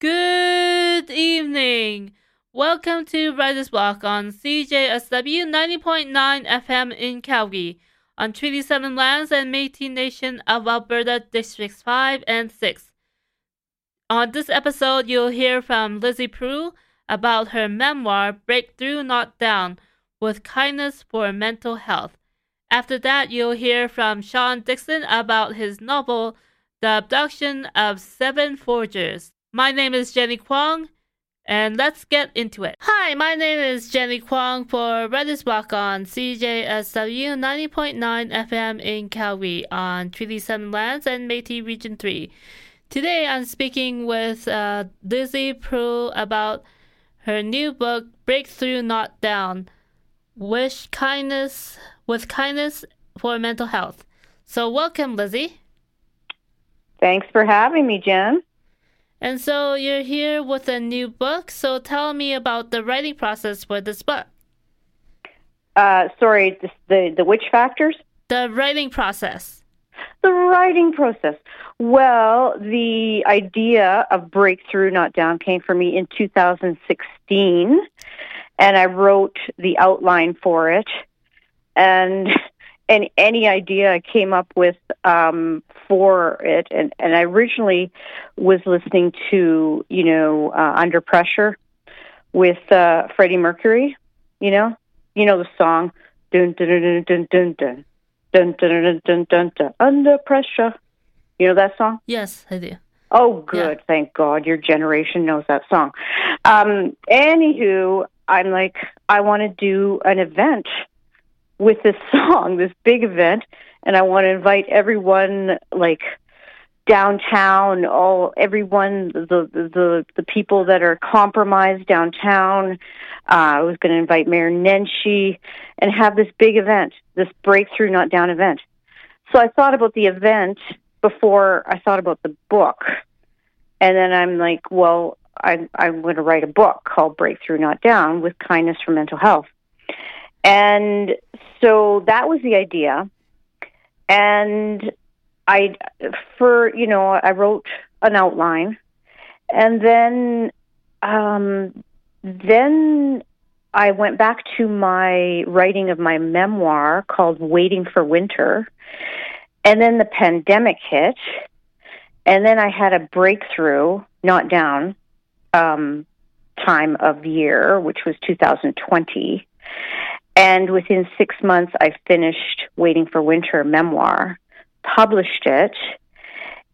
Good evening. Welcome to Writer's Block on CJSW 90.9 FM in Calgary, on Treaty 7 lands and Métis Nation of Alberta Districts 5 and 6. On this episode, you'll hear from Lizzie Prost about her memoir, Breakthrough Not Down, with kindness for mental health. After that, you'll hear from Sean Dixon about his novel, The Abduction of Seven Forgers. My name is Jenny Kwong, and let's get into it. Hi, my name is Jenny Kwong for Writer's Block on CJSW 90.9 FM in Calgary on Treaty 7 lands and Métis Region 3. Today I'm speaking with uh, Lizzie Prost about her new book, Breakthrough Not Down, Wish Kindness with Kindness for Mental Health. So welcome, Lizzie. Thanks for having me, Jen. And so you're here with a new book. So tell me about the writing process for this book. Uh, sorry, the, the the which factors? The writing process. The writing process. Well, the idea of breakthrough not down came for me in 2016, and I wrote the outline for it, and and any idea I came up with um, for it, and and I originally was listening to you know uh, Under Pressure with uh, Freddie Mercury, you know, you know the song dun dun dun dun dun dun dun dun dun dun dun dun under pressure. You know that song? Yes, I do. Oh, good. Yeah. Thank God your generation knows that song. Um, anywho, I'm like, I want to do an event with this song, this big event, and I want to invite everyone, like downtown, all everyone, the the the people that are compromised downtown. Uh, I was going to invite Mayor Nenshi and have this big event, this breakthrough not down event. So I thought about the event before I thought about the book, and then I'm like, well, I, I'm going to write a book called Breakthrough Not Down with Kindness for Mental Health. And so that was the idea. And I, for, you know, I wrote an outline. And then, um, then I went back to my writing of my memoir called Waiting for Winter. And then the pandemic hit. And then I had a breakthrough, not down, um, time of year, which was 2020. And within six months, I finished Waiting for Winter memoir, published it,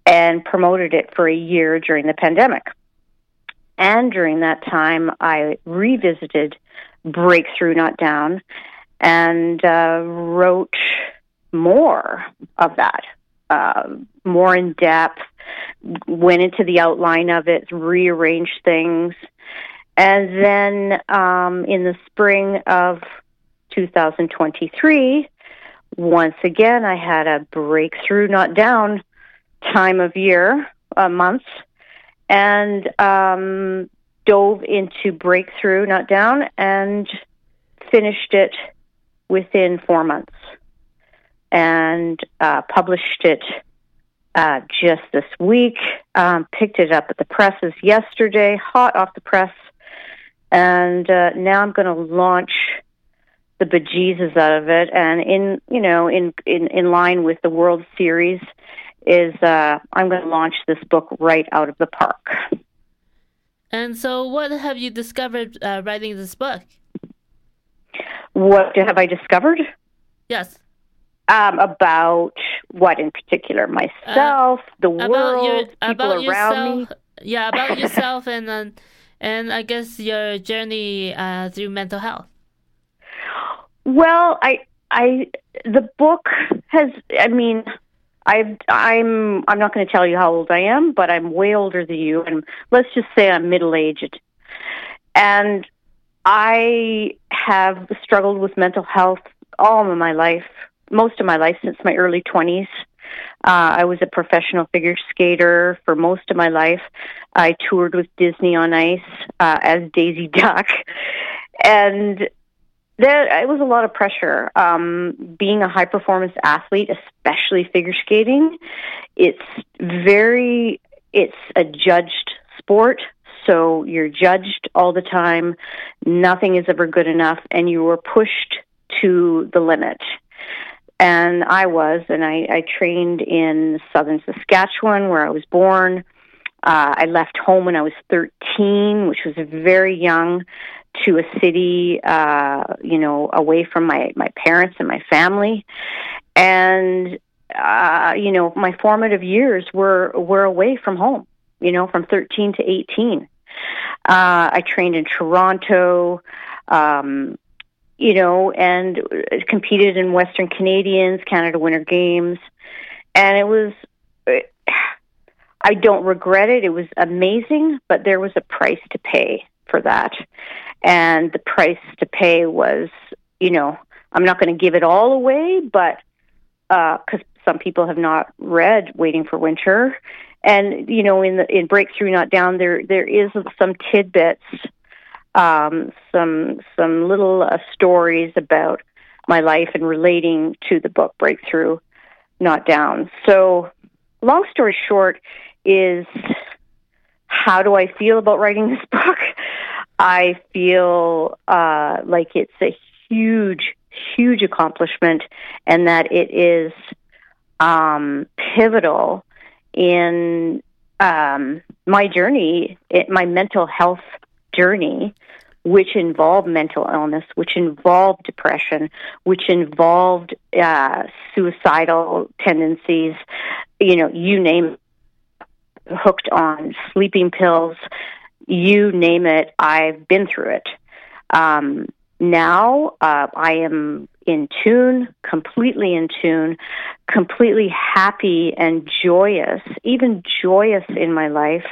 and promoted it for a year during the pandemic. And during that time, I revisited Breakthrough Not Down and uh, wrote more of that, uh, more in depth, went into the outline of it, rearranged things. And then um, in the spring of 2023, once again, I had a breakthrough, not down time of year, uh, and um, dove into breakthrough, not down, and finished it within four months. And uh, published it uh, just this week. Um, picked it up at the presses yesterday, hot off the press, and uh, now I'm going to launch the bejesus out of it, and in you know in in in line with the World Series, is uh, I'm going to launch this book right out of the park. And so, what have you discovered uh, writing this book? What have I discovered? Yes. Um, about what in particular? Myself, uh, the world, your, people around yourself, me. Yeah, about yourself and and I guess your journey uh, through mental health. Well, I, I, the book has. I mean, I've, I'm, I'm not going to tell you how old I am, but I'm way older than you, and let's just say I'm middle aged, and I have struggled with mental health all of my life, most of my life since my early twenties. Uh, I was a professional figure skater for most of my life. I toured with Disney on Ice uh, as Daisy Duck, and there it was a lot of pressure um, being a high performance athlete especially figure skating it's very it's a judged sport So you're judged all the time. Nothing is ever good enough, and you were pushed to the limit. And I was, and I, I trained in southern Saskatchewan, where I was born. Uh, I left home when I was 13, which was very young, to a city, uh, you know, away from my my parents and my family, and uh, you know, my formative years were were away from home. You know, from 13 to 18. Uh, I trained in Toronto. Um, you know, and competed in Western Canadians, Canada Winter Games, and it was. It, I don't regret it. It was amazing, but there was a price to pay for that, and the price to pay was, you know, I'm not going to give it all away, but because uh, some people have not read Waiting for Winter, and you know, in the in Breakthrough Not Down, there there is some tidbits um, some some little uh, stories about my life and relating to the book Breakthrough, Not Down. So, long story short, is how do I feel about writing this book? I feel uh, like it's a huge, huge accomplishment, and that it is um, pivotal in um, my journey, it, my mental health journey, which involved mental illness, which involved depression, which involved uh, suicidal tendencies, you know, you name hooked on sleeping pills, you name it, I've been through it. Um, now uh, I am in tune, completely in tune, completely happy and joyous, even joyous in my life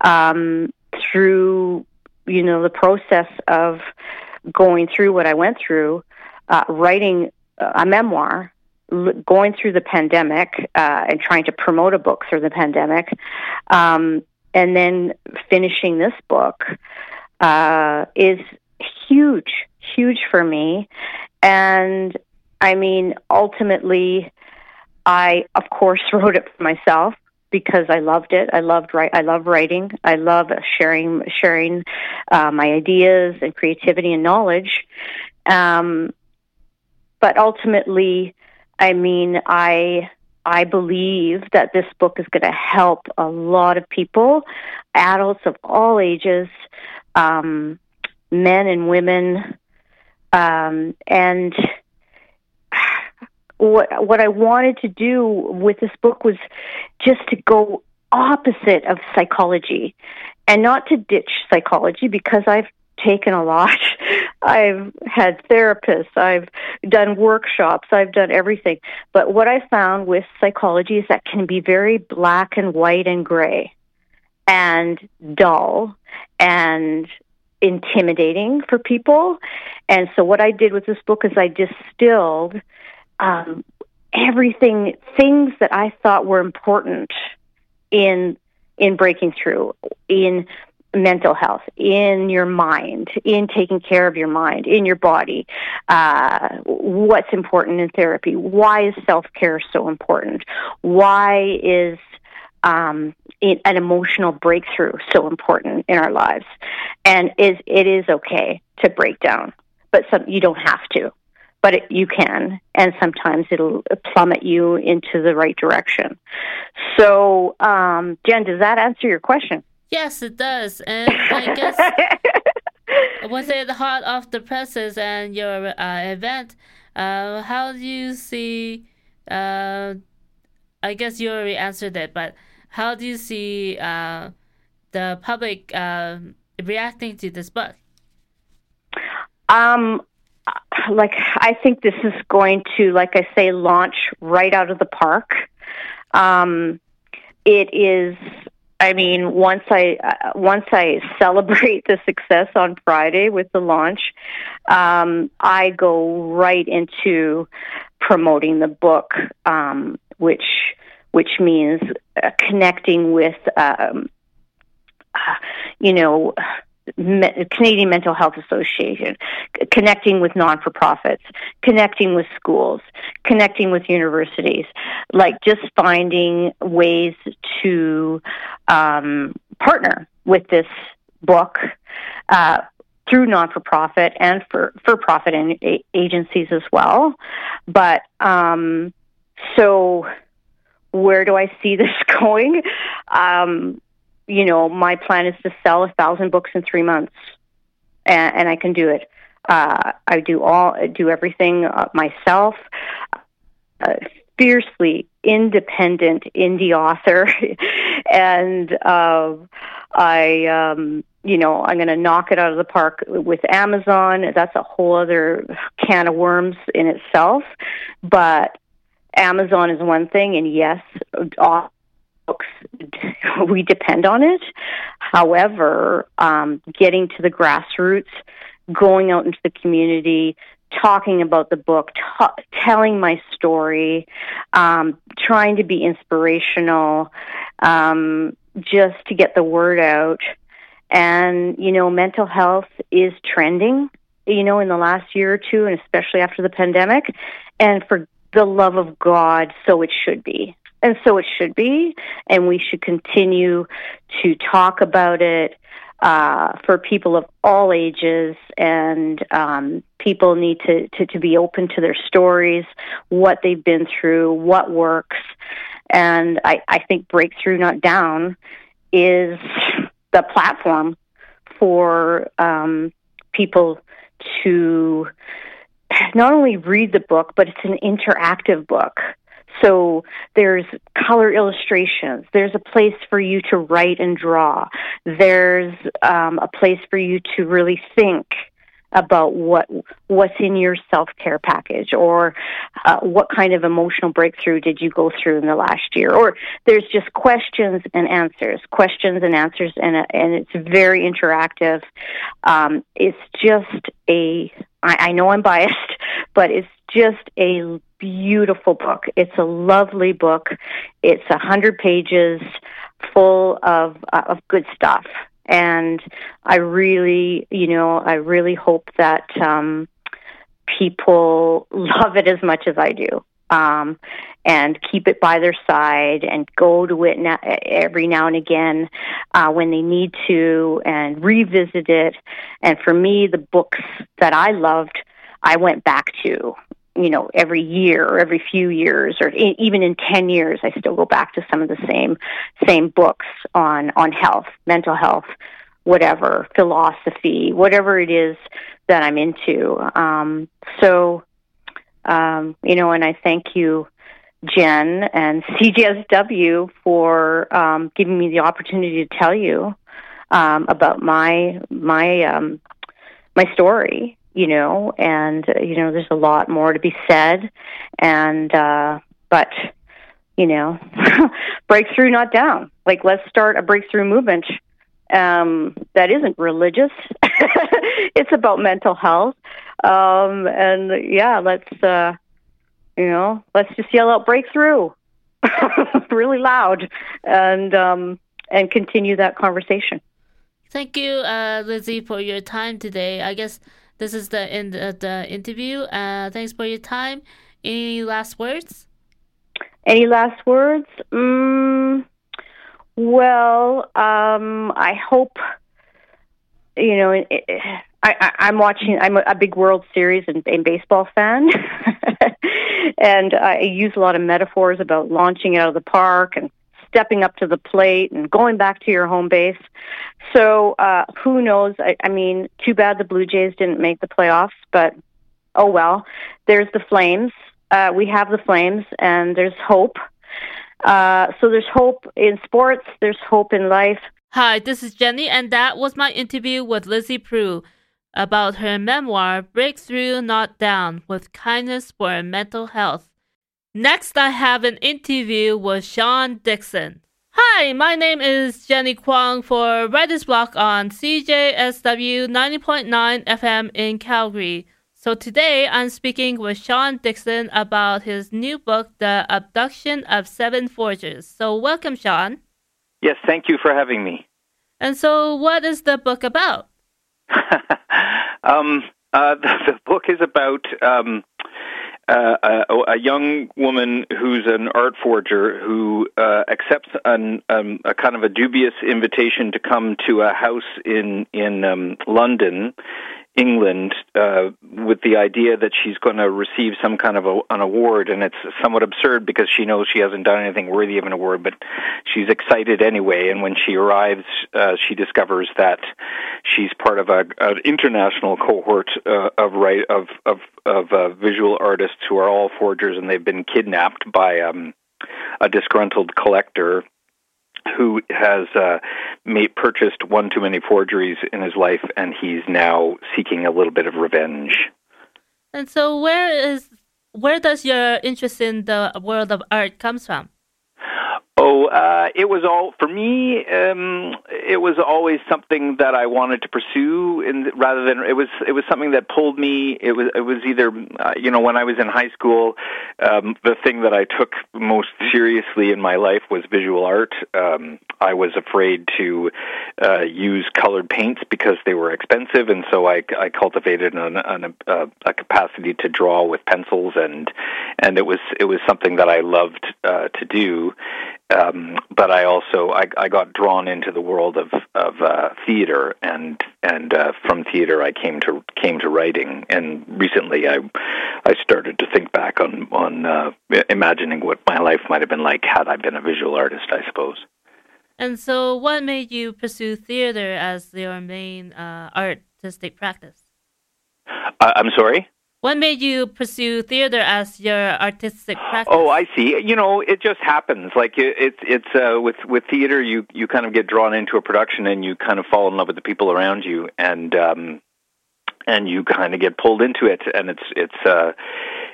um, through you know, the process of going through what I went through, uh, writing a memoir, going through the pandemic, uh, and trying to promote a book through the pandemic, um, and then finishing this book uh, is huge, huge for me. And I mean, ultimately, I, of course, wrote it for myself because I loved it. I loved write. I love writing. I love sharing sharing uh, my ideas and creativity and knowledge. Um, but ultimately, I mean, I I believe that this book is going to help a lot of people, adults of all ages, um, men and women, um, and what what I wanted to do with this book was just to go opposite of psychology and not to ditch psychology because I've taken a lot. I've had therapists, I've done workshops, I've done everything. But what I found with psychology is that can be very black and white and gray and dull and intimidating for people. And so what I did with this book is I distilled um, everything, things that I thought were important in in breaking through, in mental health, in your mind, in taking care of your mind, in your body. Uh, what's important in therapy? Why is self care so important? Why is um, an emotional breakthrough so important in our lives? And is it is okay to break down, but some, you don't have to but it, you can, and sometimes it'll plummet you into the right direction. So, um, Jen, does that answer your question? Yes, it does. And I guess was it hot off the heart of the presses and your uh, event? Uh, how do you see? Uh, I guess you already answered it, but how do you see uh, the public uh, reacting to this book? Um, like I think this is going to, like I say, launch right out of the park. Um, it is. I mean, once I uh, once I celebrate the success on Friday with the launch, um, I go right into promoting the book, um, which which means uh, connecting with, um, uh, you know Canadian Mental Health Association, connecting with non for profits, connecting with schools, connecting with universities, like just finding ways to um, partner with this book uh, through non for profit and for for profit and agencies as well. But um, so, where do I see this going? Um, you know, my plan is to sell a thousand books in three months, and, and I can do it. Uh, I do all do everything uh, myself. Uh, fiercely independent indie author, and uh, I, um, you know, I'm going to knock it out of the park with Amazon. That's a whole other can of worms in itself, but Amazon is one thing, and yes, we depend on it. However, um, getting to the grassroots, going out into the community, talking about the book, ta- telling my story, um, trying to be inspirational, um, just to get the word out. And, you know, mental health is trending, you know, in the last year or two, and especially after the pandemic. And for the love of God, so it should be. And so it should be. And we should continue to talk about it uh, for people of all ages, and um, people need to, to, to be open to their stories, what they've been through, what works. And I, I think Breakthrough Not Down is the platform for um, people to not only read the book, but it's an interactive book. So there's color illustrations. There's a place for you to write and draw. There's um, a place for you to really think about what what's in your self care package, or uh, what kind of emotional breakthrough did you go through in the last year, or there's just questions and answers, questions and answers, and and it's very interactive. Um, it's just a I, I know I'm biased, but it's just a beautiful book. It's a lovely book. It's a hundred pages full of uh, of good stuff, and I really, you know, I really hope that um, people love it as much as I do. Um, and keep it by their side and go to it na- every now and again uh, when they need to and revisit it. And for me, the books that I loved, I went back to you know every year or every few years or even in 10 years i still go back to some of the same same books on on health mental health whatever philosophy whatever it is that i'm into. Um so um you know and i thank you jen and CJSW for um giving me the opportunity to tell you um about my my um my story you know, and uh, you know, there's a lot more to be said, and uh, but you know, breakthrough not down. Like let's start a breakthrough movement um, that isn't religious. it's about mental health, um, and yeah, let's uh, you know, let's just yell out breakthrough really loud, and um, and continue that conversation. Thank you, uh, Lizzie, for your time today. I guess this is the end of the interview. Uh, thanks for your time. Any last words? Any last words? Mm, well, um, I hope you know. It, it, I, am watching. I'm a, a, big World Series and, and baseball fan, and I use a lot of metaphors about launching out of the park and stepping up to the plate and going back to your home base. So uh, who knows? I, I mean, too bad the Blue Jays didn't make the playoffs, but oh well. There's the Flames. Uh, we have the Flames, and there's hope. Uh, so there's hope in sports. There's hope in life. Hi, this is Jenny, and that was my interview with Lizzie Prost about her memoir, Breakthrough Not Down with Kindness for Mental Health. Next, I have an interview with Sean Dixon. Hi, my name is Jenny Kwong for Writer's Block on CJSW 90.9 FM in Calgary. So today I'm speaking with Sean Dixon about his new book, The Abduction of Seven Forgers. So welcome, Sean. Yes, thank you for having me. And so, what is the book about? um, uh, the, the, book is about um, uh, a, a, young woman who's an art forger who uh, accepts an, um, a kind of a dubious invitation to come to a house in in um, London England uh, with the idea that she's going to receive some kind of a, an award, and it's somewhat absurd because she knows she hasn't done anything worthy of an award, but she's excited anyway. And when she arrives, uh, she discovers that she's part of a, an international cohort uh, of right of of, of uh, visual artists who are all forgers, and they've been kidnapped by um, a disgruntled collector who has uh, made, purchased one too many forgeries in his life, and he's now seeking a little bit of revenge. And so, where is where does your interest in the world of art comes from? Oh, uh, it was all for me. Um, it was always something that I wanted to pursue, and rather than it was it was something that pulled me. It was it was either uh, you know when I was in high school, um, the thing that I took most seriously in my life was visual art. Um, I was afraid to uh, use colored paints because they were expensive, and so I, I cultivated an, an, a, a capacity to draw with pencils, and and it was it was something that I loved uh, to do um, but I also I, I got drawn into the world of of uh, theater, and and uh, from theater I came to came to writing. And recently I I started to think back on on uh, imagining what my life might have been like had I been a visual artist. I suppose. And so, what made you pursue theater as your main uh, artistic practice? I'm sorry. What made you pursue theater as your artistic practice? Oh, I see. You know, it just happens. Like it, it it's uh, with with theater, you you kind of get drawn into a production and you kind of fall in love with the people around you, and um, and you kind of get pulled into it, and it's it's uh,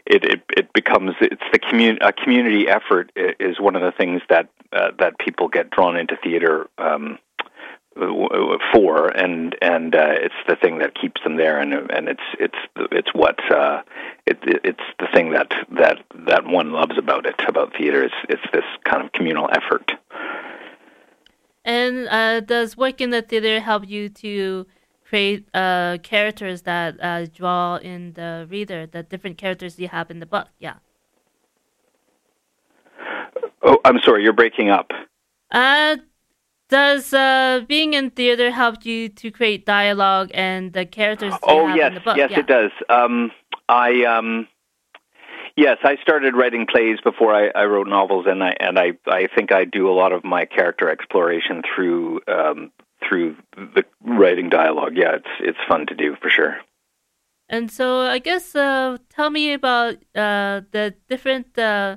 it it it becomes it's the commun a community effort is one of the things that uh, that people get drawn into theater. Um, for, and and uh, it's the thing that keeps them there, and and it's it's it's what uh, it, it's the thing that that that one loves about it about theater. It's it's this kind of communal effort. And uh, does work in the theater help you to create uh, characters that uh, draw in the reader, the different characters you have in the book? Yeah. Oh, I'm sorry, you're breaking up. Uh, does uh, being in theater help you to create dialogue and the characters? oh yes, yes, yeah. it does. Um, I um, yes, I started writing plays before I, I, wrote novels, and I and I I think I do a lot of my character exploration through um, through the writing dialogue. Yeah, it's it's fun to do for sure. And so I guess uh, tell me about uh, the different uh,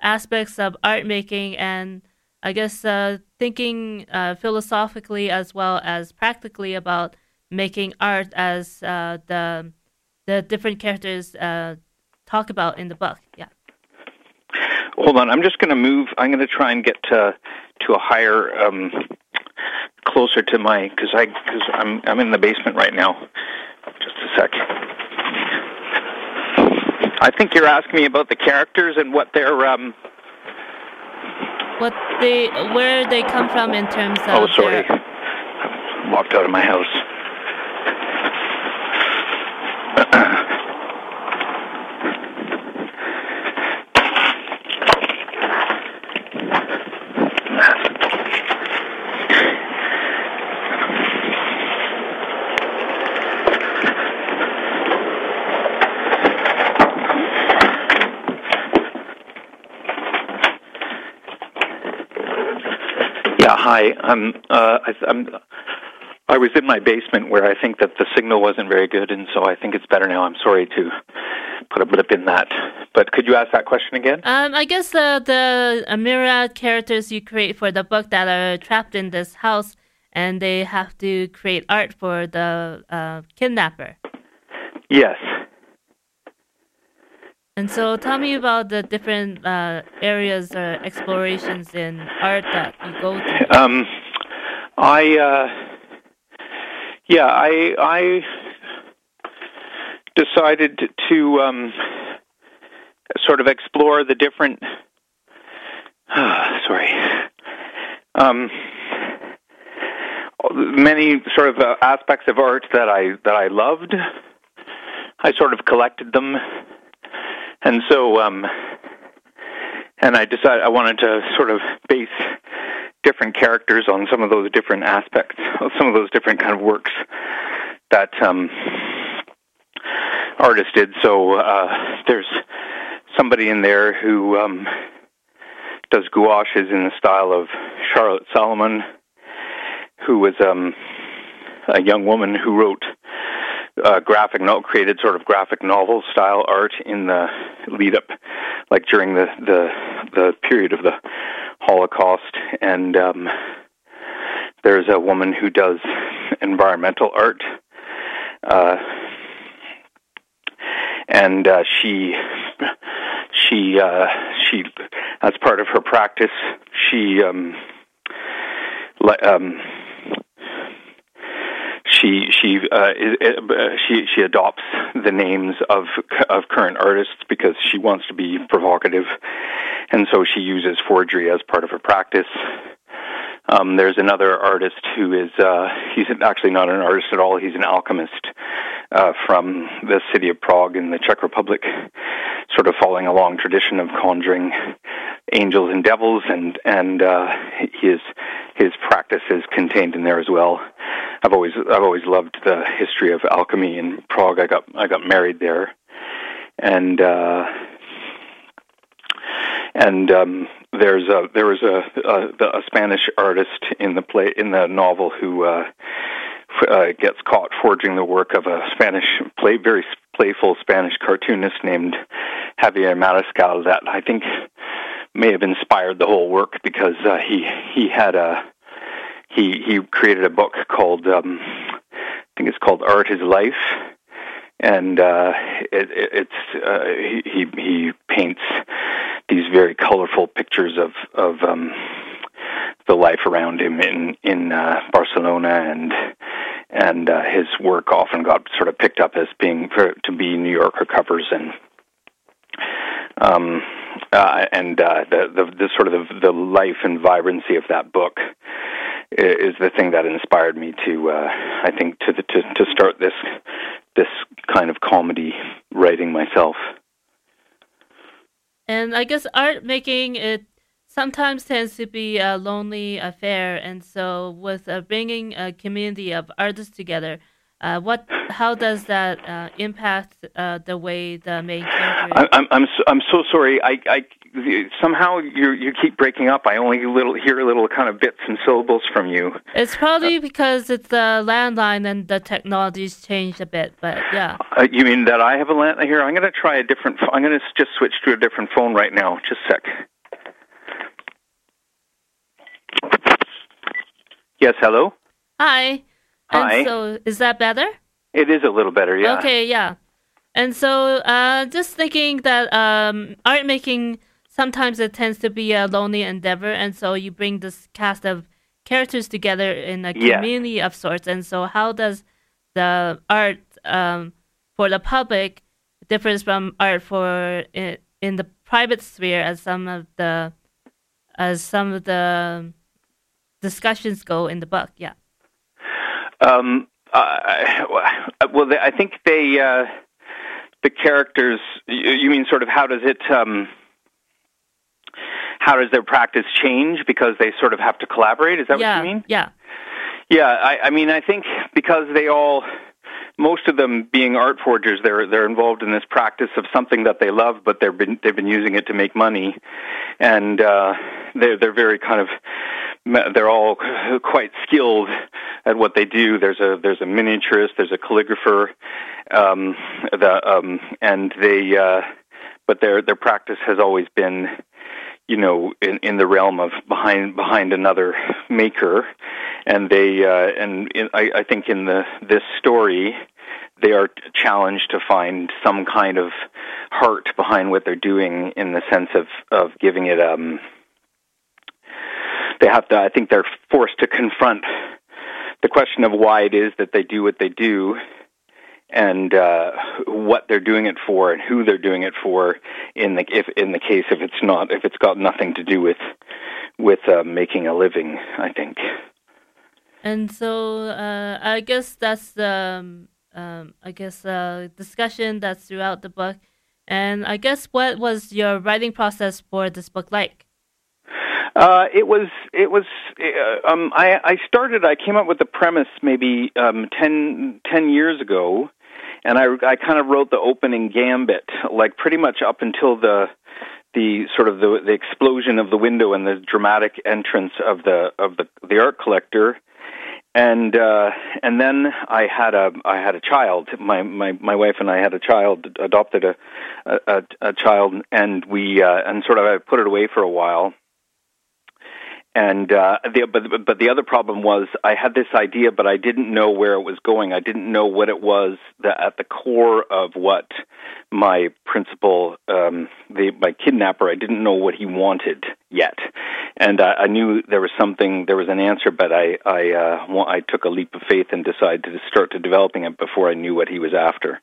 aspects of art making and I guess uh, thinking uh, philosophically as well as practically about making art as uh, the the different characters uh, talk about in the book. Yeah. Hold on, I'm just going to move. I'm going to try and get to to a higher, um, closer to my because I because I'm I'm in the basement right now. Just a sec. I think you're asking me about the characters and what they're um, what they where they come from in terms oh, of. Oh, sorry. Their... Walked out of my house. I'm. Uh, I, I'm. I was in my basement where I think that the signal wasn't very good, and so I think it's better now. I'm sorry to put a blip in that. But could you ask that question again? Um, I guess uh, the Amira characters you create for the book that are trapped in this house, and they have to create art for the uh, kidnapper. Yes. And so, tell me about the different uh, areas or explorations in art that you go to. Um, I, uh, yeah, I, I decided to um, sort of explore the different. Uh, sorry. Um, many sort of uh, aspects of art that I that I loved. I sort of collected them and so um, and I decided I wanted to sort of base different characters on some of those different aspects, of some of those different kind of works that um, artists did. So uh, there's somebody in there who um, does gouaches in the style of Charlotte Salomon, who was um, a young woman who wrote uh, graphic novel, created sort of graphic novel style art in the lead up, like during the the the period of the Holocaust, and um, there's a woman who does environmental art. Uh, and uh, she she uh, she as part of her practice she um, le- um, she she uh, uh, she she adopts the names of of current artists because she wants to be provocative, and so she uses forgery as part of her practice. Um, there's another artist who is uh, he's actually not an artist at all. He's an alchemist uh, from the city of Prague in the Czech Republic, sort of following a long tradition of conjuring angels and devils, and and uh, his his practice is contained in there as well. I've always I've always loved the history of alchemy in Prague. I got I got married there, and. Uh, and um, there's a there was a, a a Spanish artist in the play in the novel who uh, uh, gets caught forging the work of a Spanish play very playful Spanish cartoonist named Javier Mariscal that I think may have inspired the whole work because uh, he he had a he he created a book called um, I think it's called Art is Life. And uh, it, it, it's uh, he he paints these very colorful pictures of of um, the life around him in in uh, Barcelona, and and uh, his work often got sort of picked up as being for, to be New Yorker covers, and um, uh, and uh, the, the the sort of the, the life and vibrancy of that book is the thing that inspired me to uh, I think to the, to to start this this kind of comedy writing myself. And I guess art making it sometimes tends to be a lonely affair, and so with uh, bringing a community of artists together, uh, what how does that uh, impact uh, the way the main character? I'm I'm so, I'm so sorry. I, I somehow you you keep breaking up. I only little hear little kind of bits and syllables from you. It's probably because it's the landline and the technology's changed a bit. But yeah. Uh, you mean that I have a landline here? I'm going to try a different. I'm going to just switch to a different phone right now. Just a sec. Yes. Hello. Hi. Hi. And so is that better? It is a little better. Yeah. Okay. Yeah. And so, uh, just thinking that um, art making sometimes it tends to be a lonely endeavor, and so you bring this cast of characters together in a community of sorts. And so, how does the art um, for the public differs from art for in, in the private sphere, as some of the as some of the discussions go in the book? Yeah. Um. Uh, well, I think they. Uh the characters you mean sort of how does it um how does their practice change because they sort of have to collaborate is that yeah, what you mean yeah yeah i i mean i think because they all most of them being art forgers they're they're involved in this practice of something that they love but they've been they've been using it to make money and uh they're they're very kind of they're all quite skilled at what they do. There's a there's a miniaturist, there's a calligrapher, um, the um, and they uh, but their their practice has always been you know in in the realm of behind behind another maker and they uh and in, I, I think in the this story they are challenged to find some kind of heart behind what they're doing in the sense of of giving it um they have to I think they're forced to confront the question of why it is that they do what they do and uh, what they're doing it for and who they're doing it for in the if in the case if it's not if it's got nothing to do with with uh, making a living I think and so uh, I guess that's um, um, I guess uh, discussion that's throughout the book And I guess what was your writing process for this book like? Uh, it was it was uh, um, I, I started I came up with the premise maybe um, 10, 10 years ago, and I I kind of wrote the opening gambit like pretty much up until the the sort of the the explosion of the window and the dramatic entrance of the of the the art collector. And uh and then i had a i had a child. My my my wife and i had a child adopted a a, a child and we uh and sort of i put it away for a while and uh, the, but but the other problem was I had this idea, but I didn't know where it was going. I didn't know what it was that at the core of what my principal, um, the my kidnapper, I didn't know what he wanted yet, and I, I knew there was something, there was an answer, but I I uh, I took a leap of faith and decided to start to developing it before I knew what he was after.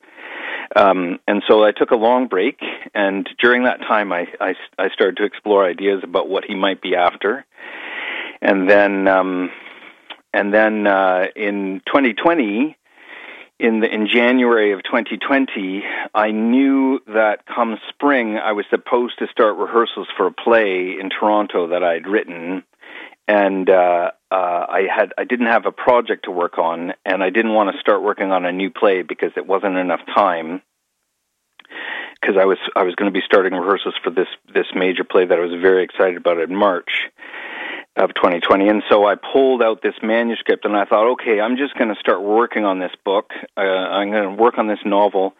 Um, and so I took a long break, and during that time, I, I, I started to explore ideas about what he might be after. And then um, and then uh, in 2020 in the in January of 2020 I knew that come spring I was supposed to start rehearsals for a play in Toronto that I'd written. And uh, uh, I had I didn't have a project to work on and I didn't want to start working on a new play because it wasn't enough time because I was I was going to be starting rehearsals for this this major play that I was very excited about in March of 2020. And so I pulled out this manuscript and I thought, okay, I'm just going to start working on this book. Uh, I'm going to work on this novel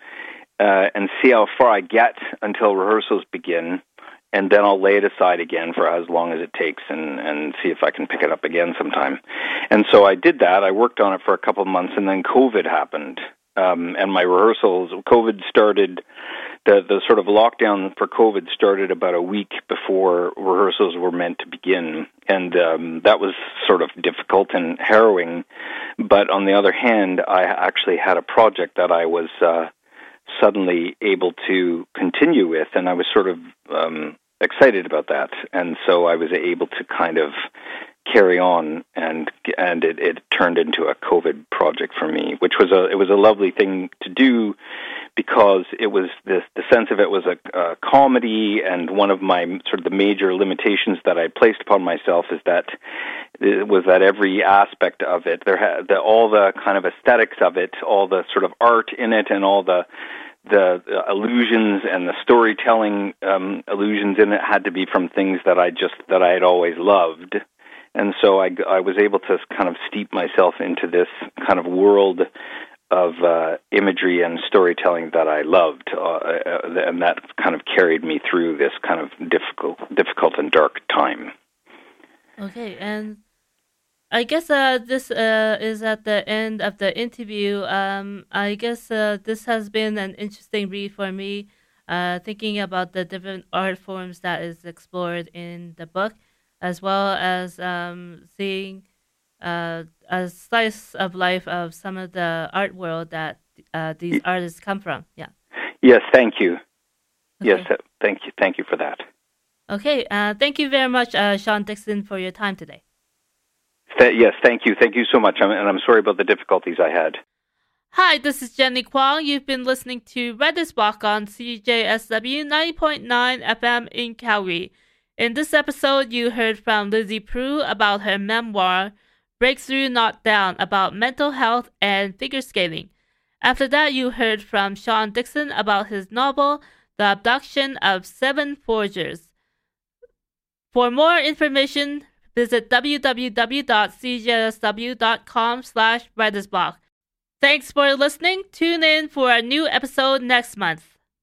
uh, and see how far I get until rehearsals begin. And then I'll lay it aside again for as long as it takes and, and see if I can pick it up again sometime. And so I did that. I worked on it for a couple of months and then COVID happened. Um, and my rehearsals, COVID started the the sort of lockdown for COVID started about a week before rehearsals were meant to begin, and um, that was sort of difficult and harrowing. But on the other hand, I actually had a project that I was uh, suddenly able to continue with, and I was sort of um, excited about that, and so I was able to kind of carry on and and it, it turned into a COVID project for me, which was a it was a lovely thing to do because it was the the sense of it was a, a comedy and one of my sort of the major limitations that I placed upon myself is that it was that every aspect of it there had the, all the kind of aesthetics of it, all the sort of art in it, and all the the illusions and the storytelling um, illusions in it had to be from things that I just that I had always loved. And so I, I was able to kind of steep myself into this kind of world of uh, imagery and storytelling that I loved, uh, uh, and that kind of carried me through this kind of difficult, difficult and dark time. Okay, and I guess uh, this uh, is at the end of the interview. Um, I guess uh, this has been an interesting read for me, thinking about the different art forms that is explored in the book as well as um, seeing uh, a slice of life of some of the art world that uh, these artists come from. Yeah. Yes, thank you. Okay. Yes, uh, thank you. Thank you for that. Okay, uh, thank you very much, uh, Sean Dixon, for your time today. Th- yes, thank you. Thank you so much. I'm, and I'm sorry about the difficulties I had. Hi, this is Jenny Kwong. You've been listening to Writer's Block on CJSW 90.9 FM in Calgary. In this episode, you heard from Lizzie Prost about her memoir, Breakthrough Not Down, about mental health and figure skating. After that, you heard from Sean Dixon about his novel, The Abduction of Seven Forgers. For more information, visit www.cjsw.com slash writersblock. Thanks for listening. Tune in for a new episode next month.